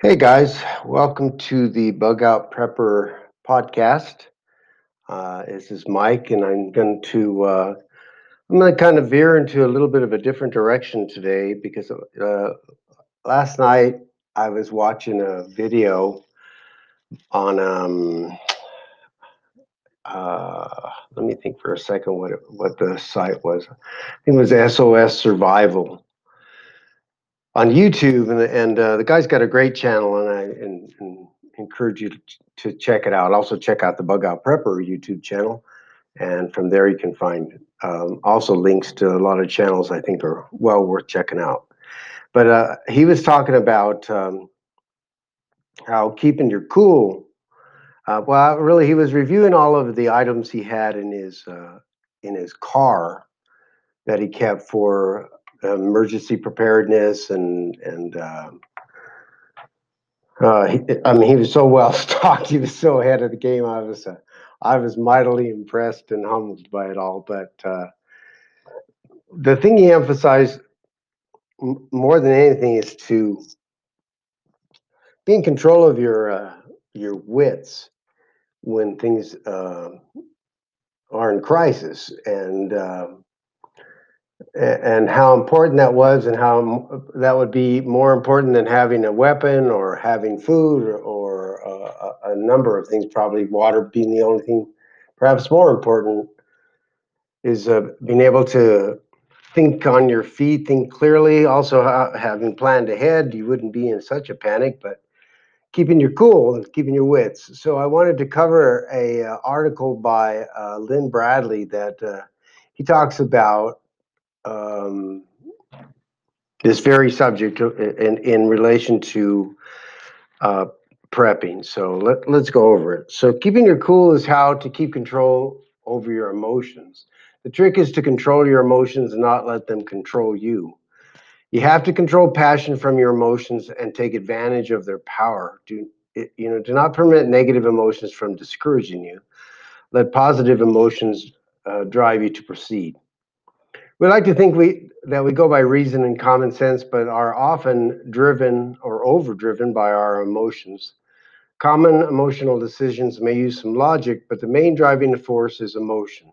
Hey guys, welcome to the Bug Out Prepper podcast. Uh, this is Mike, and I'm going to uh, I'm going to kind of veer into a little bit of a different direction today because uh, last night I was watching a video on um, uh, let me think for a second what it, what the site was. I think it was SOS Survival on YouTube, and and uh, the guy's got a great channel, and I and, and encourage you to, to check it out. Also, check out the Bug Out Prepper YouTube channel, and from there you can find um, also links to a lot of channels I think are well worth checking out. But uh, he was talking about um, how keeping your cool. Uh, well, really, he was reviewing all of the items he had in his uh, in his car that he kept for emergency preparedness and and uh, uh, he, I mean he was so well stocked. He was so ahead of the game. I was uh, I was mightily impressed and humbled by it all. But uh, the thing he emphasized more than anything is to be in control of your uh, your wits when things uh, are in crisis and um, and how important that was and how that would be more important than having a weapon or having food or, or uh, a number of things. Probably water being the only thing perhaps more important is uh, being able to think on your feet think clearly. Also having planned ahead you wouldn't be in such a panic but keeping your cool and keeping your wits. So i wanted to cover a uh, article by uh, lynn bradley that uh, he talks about um, this very subject in, in relation to uh, prepping. So let, let's go over it. So keeping your cool is how to keep control over your emotions. The trick is to control your emotions and not let them control you. You have to control passion from your emotions and take advantage of their power. Do you know? Do not permit negative emotions from discouraging you. Let positive emotions uh, drive you to proceed. We like to think we that we go by reason and common sense, but are often driven or overdriven by our emotions. Common emotional decisions may use some logic, but the main driving force is emotion,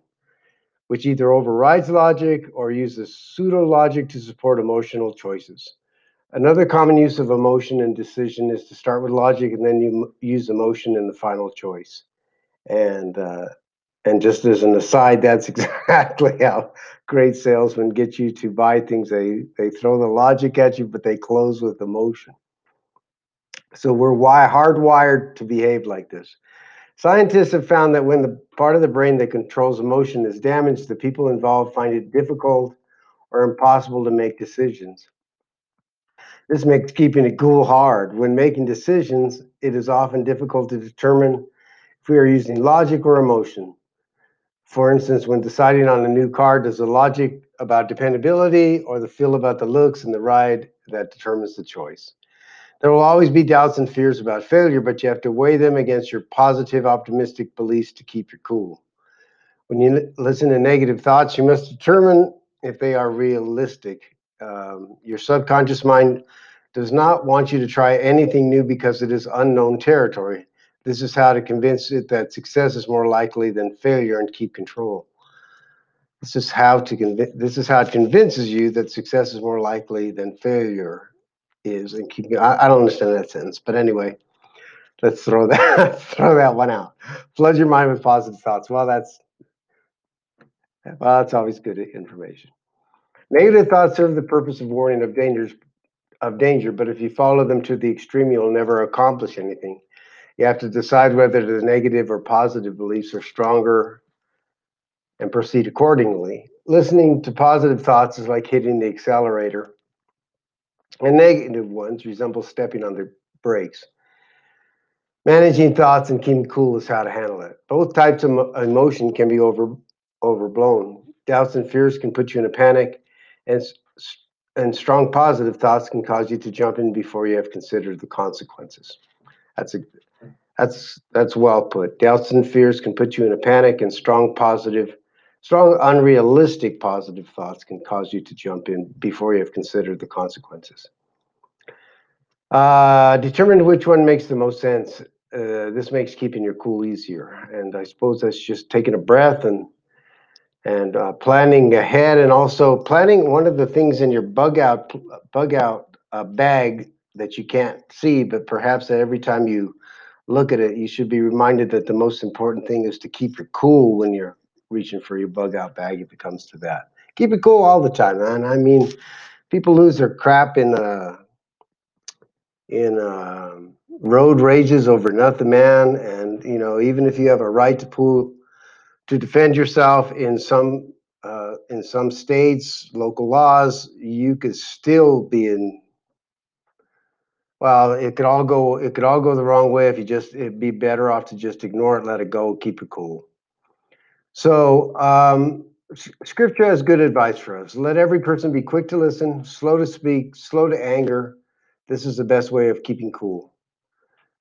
which either overrides logic or uses pseudo logic to support emotional choices. Another common use of emotion in decision is to start with logic and then you use emotion in the final choice. And uh, and just as an aside, that's exactly how great salesmen get you to buy things. They they throw the logic at you, but they close with emotion. So we're hardwired to behave like this. Scientists have found that when the part of the brain that controls emotion is damaged, the people involved find it difficult or impossible to make decisions. This makes keeping it cool hard. When making decisions, it is often difficult to determine if we are using logic or emotion. For instance, when deciding on a new car, does the logic about dependability or the feel about the looks and the ride that determines the choice? There will always be doubts and fears about failure, but you have to weigh them against your positive, optimistic beliefs to keep you cool. When you listen to negative thoughts, you must determine if they are realistic. Um, your subconscious mind does not want you to try anything new because it is unknown territory. This is how to convince it that success is more likely than failure and keep control. This is how to convince. This is how it convinces you that success is more likely than failure is, and keep. I, I don't understand that sentence, but anyway, let's throw that throw that one out. Flood your mind with positive thoughts. Well, that's well, that's always good information. Negative thoughts serve the purpose of warning of dangers of danger, but if you follow them to the extreme, you'll never accomplish anything. You have to decide whether the negative or positive beliefs are stronger and proceed accordingly. Listening to positive thoughts is like hitting the accelerator, and negative ones resemble stepping on the brakes. Managing thoughts and keeping cool is how to handle it. Both types of emotion can be over overblown. Doubts and fears can put you in a panic, and and strong positive thoughts can cause you to jump in before you have considered the consequences. That's a that's that's well put. Doubts and fears can put you in a panic, and strong positive, strong unrealistic positive thoughts can cause you to jump in before you have considered the consequences. Uh, determine which one makes the most sense. Uh, this makes keeping your cool easier. And I suppose that's just taking a breath and and uh, planning ahead, and also planning one of the things in your bug out bug out uh, bag that you can't see, but perhaps that every time you look at it, you should be reminded that the most important thing is to keep your cool when you're reaching for your bug out bag. If it comes to that, keep it cool all the time, man. I mean, people lose their crap in uh, in uh, road rages over nothing, man. And you know, even if you have a right to pull to defend yourself in some uh, in some states, local laws, you could still be in. Well, it could all go. It could all go the wrong way if you just. It'd be better off to just ignore it, let it go, keep it cool. So, um, Scripture has good advice for us. Let every person be quick to listen, slow to speak, slow to anger. This is the best way of keeping cool.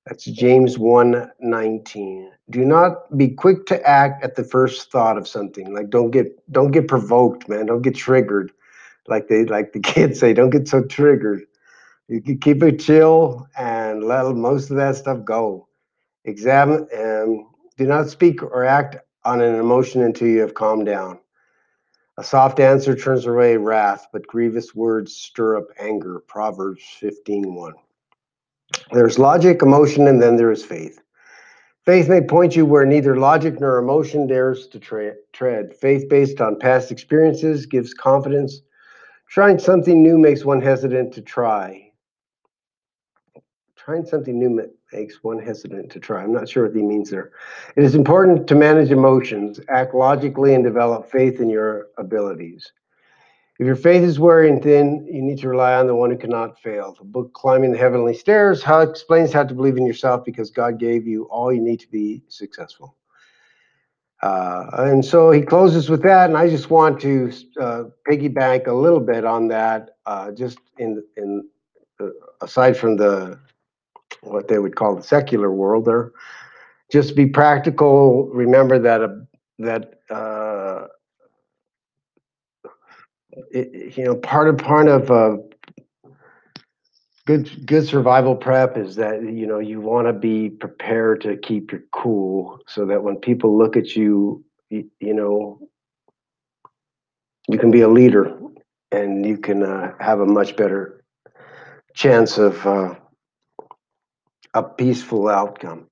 That's James 1:19. Do not be quick to act at the first thought of something. Like don't get don't get provoked, man. Don't get triggered. Like they like the kids say, don't get so triggered. You can keep it chill and let most of that stuff go. Examine and do not speak or act on an emotion until you have calmed down. A soft answer turns away wrath, but grievous words stir up anger. Proverbs 15:1. There's logic, emotion, and then there is faith. Faith may point you where neither logic nor emotion dares to tra- tread. Faith based on past experiences gives confidence. Trying something new makes one hesitant to try. Trying something new makes one hesitant to try. I'm not sure what he means there. It is important to manage emotions, act logically, and develop faith in your abilities. If your faith is wearing thin, you need to rely on the one who cannot fail. The book Climbing the Heavenly Stairs how explains how to believe in yourself because God gave you all you need to be successful. Uh, and so he closes with that, and I just want to uh, piggyback a little bit on that. Uh, just in in uh, aside from the what they would call the secular world, or just be practical. Remember that a that uh, it, you know, part of part of uh, good good survival prep is that you know you want to be prepared to keep your cool, so that when people look at you, you, you know, you can be a leader, and you can uh, have a much better chance of uh, a peaceful outcome.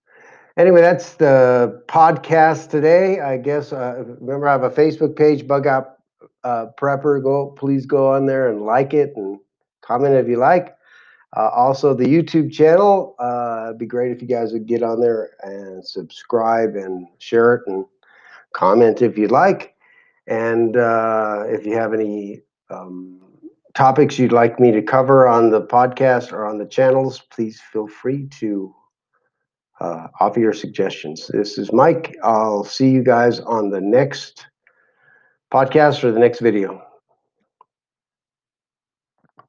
Anyway, that's the podcast today. I guess uh, remember I have a Facebook page, Bug Out uh, Prepper. Go, please go on there and like it and comment if you like. Uh, also, the YouTube channel. Uh, it'd be great if you guys would get on there and subscribe and share it and comment if you'd like. And uh, if you have any um, topics you'd like me to cover on the podcast or on the channels, please feel free to uh, offer your suggestions. This is Mike. I'll see you guys on the next podcast or the next video.